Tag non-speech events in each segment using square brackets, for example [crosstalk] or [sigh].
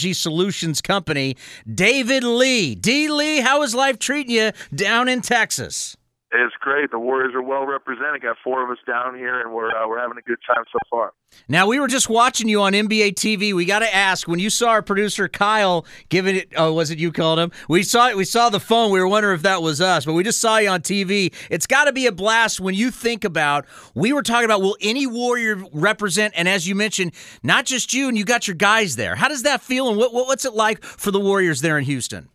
Solutions Company, David Lee. D. Lee, how is life treating you down in Texas? It's great. The Warriors are well represented. Got four of us down here, and we're uh, we're having a good time so far. Now we were just watching you on NBA TV. We got to ask when you saw our producer Kyle giving it. Oh, was it you called him? We saw it. We saw the phone. We were wondering if that was us, but we just saw you on TV. It's got to be a blast when you think about. We were talking about will any Warrior represent? And as you mentioned, not just you, and you got your guys there. How does that feel? And what, what what's it like for the Warriors there in Houston?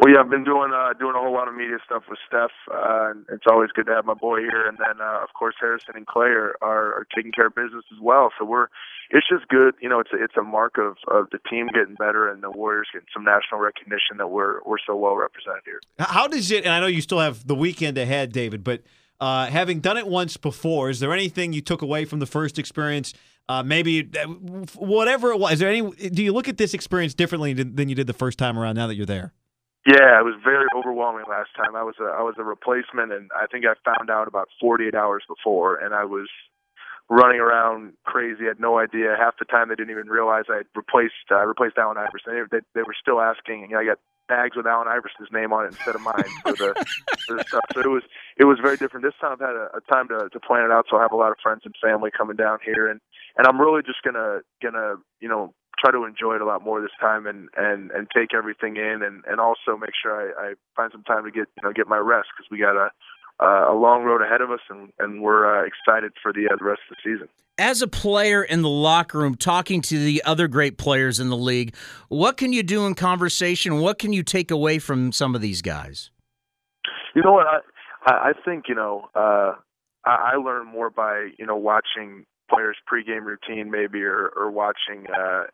Well, yeah, I've been doing uh, doing a whole lot of media stuff with Steph. Uh, it's always good to have my boy here, and then uh, of course Harrison and Klay are, are, are taking care of business as well. So we're it's just good. You know, it's a, it's a mark of, of the team getting better and the Warriors getting some national recognition that we're we're so well represented here. How does it? And I know you still have the weekend ahead, David, but uh, having done it once before, is there anything you took away from the first experience? Uh, maybe uh, whatever it was. Is there any? Do you look at this experience differently than you did the first time around? Now that you're there. Yeah, it was very overwhelming last time. I was a I was a replacement, and I think I found out about 48 hours before, and I was running around crazy. I had no idea. Half the time, they didn't even realize I had replaced uh, replaced Allen Iverson. They, they, they were still asking. You know, I got bags with Allen Iverson's name on it instead of mine for the, for the stuff. So it was it was very different. This time I've had a, a time to to plan it out. So I have a lot of friends and family coming down here, and and I'm really just gonna gonna you know try to enjoy it a lot more this time and and and take everything in and and also make sure I, I find some time to get you know get my rest because we got a uh, a long road ahead of us and and we're uh, excited for the, uh, the rest of the season. As a player in the locker room, talking to the other great players in the league, what can you do in conversation? What can you take away from some of these guys? You know what I I think you know uh, I, I learn more by you know watching players pregame routine maybe or or watching uh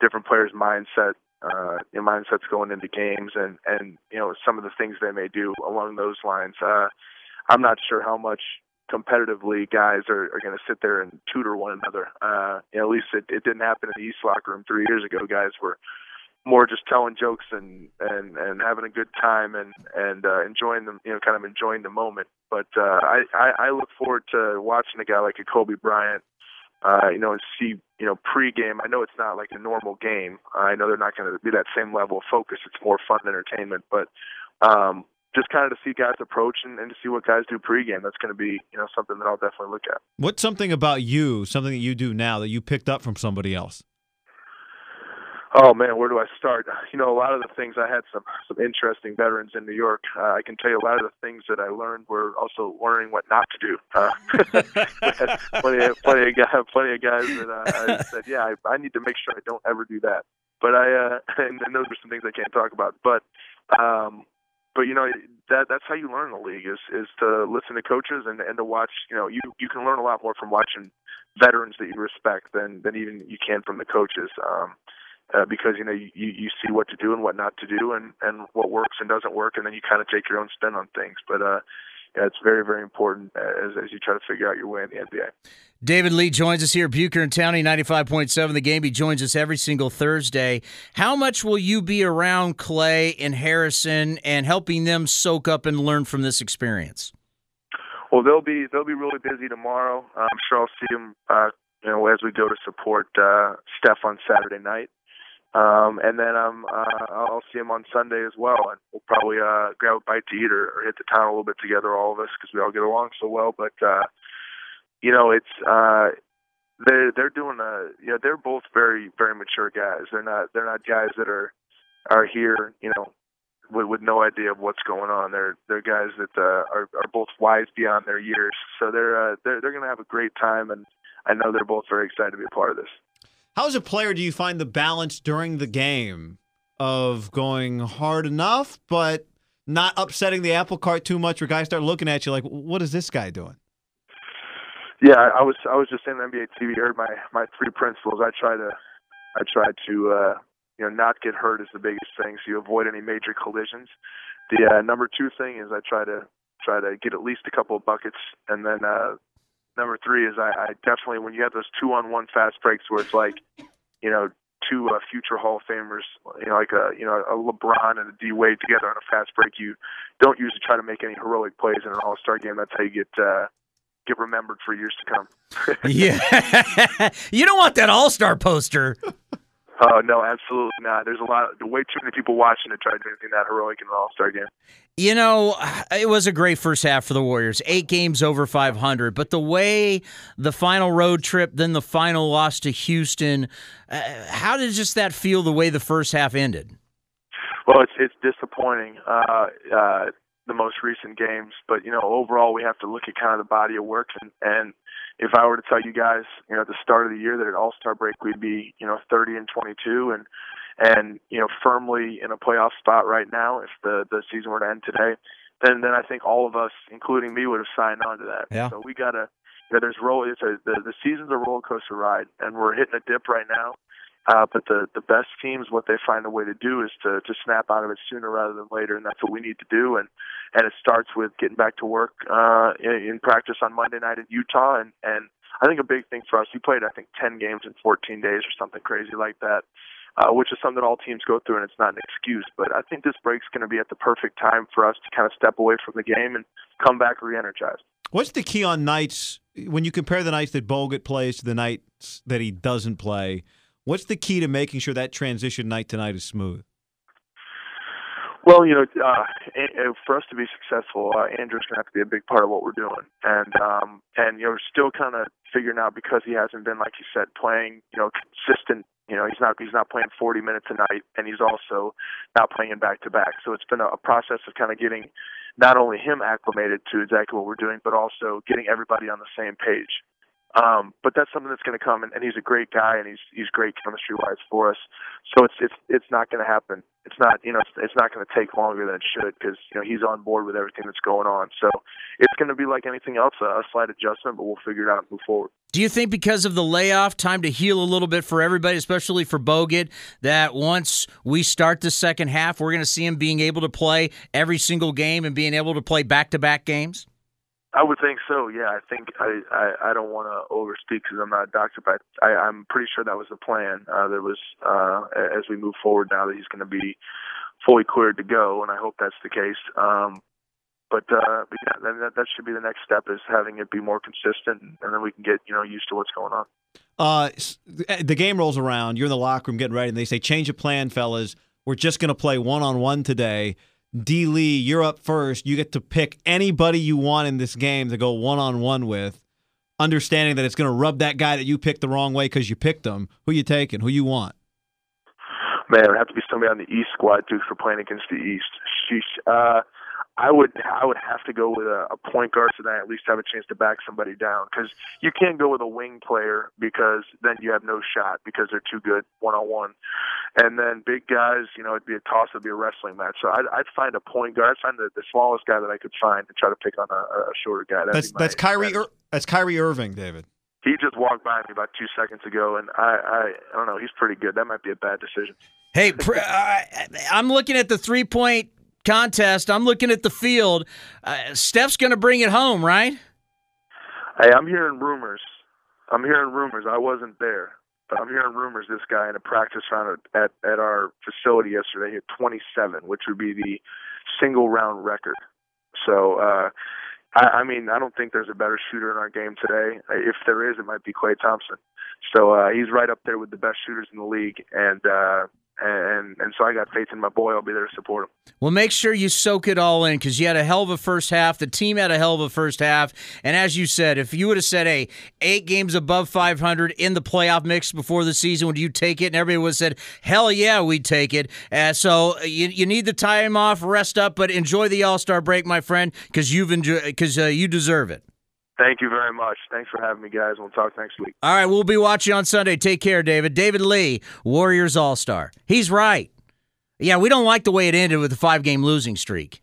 different players' mindset, uh, you mindsets going into games, and and you know some of the things they may do along those lines. Uh, I'm not sure how much competitively guys are, are going to sit there and tutor one another. Uh, you know, at least it, it didn't happen in the East locker room three years ago. Guys were more just telling jokes and and and having a good time and and uh, enjoying them, you know, kind of enjoying the moment. But uh, I, I I look forward to watching a guy like a Kobe Bryant uh, you know, see, you know, pregame. I know it's not like a normal game. I know they're not going to be that same level of focus. It's more fun and entertainment, but um, just kind of to see guys approach and, and to see what guys do pregame. That's going to be, you know, something that I'll definitely look at. What's something about you, something that you do now that you picked up from somebody else? Oh man, where do I start? [laughs] You know, a lot of the things I had some some interesting veterans in New York. Uh, I can tell you a lot of the things that I learned were also learning what not to do. Uh, [laughs] plenty of plenty of guys, [laughs] plenty of guys that uh, I said, yeah, I, I need to make sure I don't ever do that. But I uh, and, and those are some things I can't talk about. But um, but you know that that's how you learn the league is is to listen to coaches and and to watch. You know, you you can learn a lot more from watching veterans that you respect than than even you can from the coaches. Um, uh, because you know you, you see what to do and what not to do and and what works and doesn't work and then you kind of take your own spin on things but uh yeah, it's very, very important as, as you try to figure out your way in the NBA. David Lee joins us here, Bucher and Townie, 95.7 The Game. He joins us every single Thursday. How much will you be around Klay and Harrison and helping them soak up and learn from this experience? Well, they'll be they'll be really busy tomorrow. I'm sure I'll see them, uh, you know, as we go to support uh, Steph on Saturday night. Um, and then um, uh, I'll see him on Sunday as well, and we'll probably uh, grab a bite to eat or, or hit the town a little bit together, all of us, because we all get along so well. But uh, you know, it's uh, they're they're doing a you know they're both very very mature guys. They're not they're not guys that are are here you know with, with no idea of what's going on. They're they're guys that uh, are are both wise beyond their years. So they're uh, they're they're going to have a great time, and I know they're both very excited to be a part of this. How as a player do you find the balance during the game of going hard enough but not upsetting the apple cart too much where guys start looking at you like, what is this guy doing? Yeah, I was I was just saying NBA TV heard my my three principles. I try to I try to uh you know not get hurt is the biggest thing, so you avoid any major collisions. The uh, number two thing is I try to try to get at least a couple of buckets, and then uh, number three is I, I definitely when you have those two on one fast breaks where it's like, you know, two uh, future Hall of Famers, you know, like a you know a LeBron and a D Wade together on a fast break. You don't usually try to make any heroic plays in an All Star game. That's how you get uh, get remembered for years to come. [laughs] yeah, [laughs] you don't want that All Star poster. Oh no, absolutely not. There's a lot, way too many people watching to try to do anything that heroic in an All Star game. You know, it was a great first half for the Warriors. Eight games over 500, but the way the final road trip, then the final loss to Houston, uh, how did just that feel? The way the first half ended. Well, it's it's disappointing. Uh, uh, the most recent games, but you know, overall, we have to look at kind of the body of work and and if I were to tell you guys, you know, at the start of the year that at All Star break we'd be, you know, 30 and 22 and and you know firmly in a playoff spot right now if the the season were to end today, then then I think all of us, including me, would have signed on to that. Yeah. So we gotta. You know, there's roll. It's a the the season's a roller coaster ride, and we're hitting a dip right now. Uh, but the the best teams, what they find a way to do is to to snap out of it sooner rather than later, and that's what we need to do. And and it starts with getting back to work uh, in, in practice on Monday night in Utah. And and I think a big thing for us, we played I think 10 games in 14 days or something crazy like that. Uh, which is something that all teams go through, and it's not an excuse. But I think this break's going to be at the perfect time for us to kind of step away from the game and come back re-energized. What's the key on nights when you compare the nights that Bogut plays to the nights that he doesn't play? What's the key to making sure that transition night to night is smooth? Well, you know, uh, for us to be successful, uh, Andrew's to have to be a big part of what we're doing, and um, and you know, we're still kind of figuring out because he hasn't been, like you said, playing, you know, consistent. You know, he's not he's not playing 40 minutes a night, and he's also not playing in back to back. So it's been a, a process of kind of getting not only him acclimated to exactly what we're doing, but also getting everybody on the same page. Um, but that's something that's going to come, and, and he's a great guy, and he's he's great chemistry wise for us. So it's it's it's not going to happen. It's not you know it's, it's not going to take longer than it should because you know he's on board with everything that's going on. So it's going to be like anything else, a, a slight adjustment, but we'll figure it out and move forward. Do you think because of the layoff, time to heal a little bit for everybody, especially for Bogut, that once we start the second half, we're going to see him being able to play every single game and being able to play back to back games? I would think so. Yeah, I think I I, I don't want to overspeak because I'm not a doctor, but I, I'm pretty sure that was the plan. Uh, that was uh, as we move forward now that he's going to be fully cleared to go, and I hope that's the case. Um, but uh, but yeah, that, that should be the next step is having it be more consistent, and then we can get you know used to what's going on. Uh, the game rolls around. You're in the locker room getting ready, and they say, "Change of plan, fellas. We're just going to play one on one today." D. Lee, you're up first. You get to pick anybody you want in this game to go one on one with, understanding that it's going to rub that guy that you picked the wrong way because you picked him. Who you taking? Who you want? Man, it have to be somebody on the East squad too for playing against the East. Sheesh. Uh, I would I would have to go with a, a point guard so that I at least have a chance to back somebody down because you can't go with a wing player because then you have no shot because they're too good one on one, and then big guys you know it'd be a toss it'd be a wrestling match so I'd, I'd find a point guard I'd find the, the smallest guy that I could find and try to pick on a, a shorter guy. That'd that's that's Kyrie Ir- that's Kyrie Irving, David. He just walked by me about two seconds ago, and I, I, I don't know. He's pretty good. That might be a bad decision. Hey, uh, [laughs] I'm looking at the three point contest. I'm looking at the field. Uh, Steph's going to bring it home, right? Hey, I'm hearing rumors. I'm hearing rumors. I wasn't there, but I'm hearing rumors. This guy in a practice round at at our facility yesterday hit 27, which would be the single round record. So, uh, I, I mean, I don't think there's a better shooter in our game today. If there is, it might be Klay Thompson. So uh, he's right up there with the best shooters in the league, and uh, and and so I got faith in my boy. I'll be there to support him. Well, make sure you soak it all in because you had a hell of a first half. The team had a hell of a first half, and as you said, if you would have said, "Hey, eight games above 500 in the playoff mix before the season, would you take it?" and everybody would have said, "Hell yeah, we'd take it." Uh, so you you need the time off, rest up, but enjoy the All Star break, my friend, because you've enjoyed because uh, you deserve it. Thank you very much. Thanks for having me, guys. We'll talk next week. All right, we'll be watching on Sunday. Take care, David. David Lee, Warriors All Star. He's right. Yeah, we don't like the way it ended with a five game losing streak.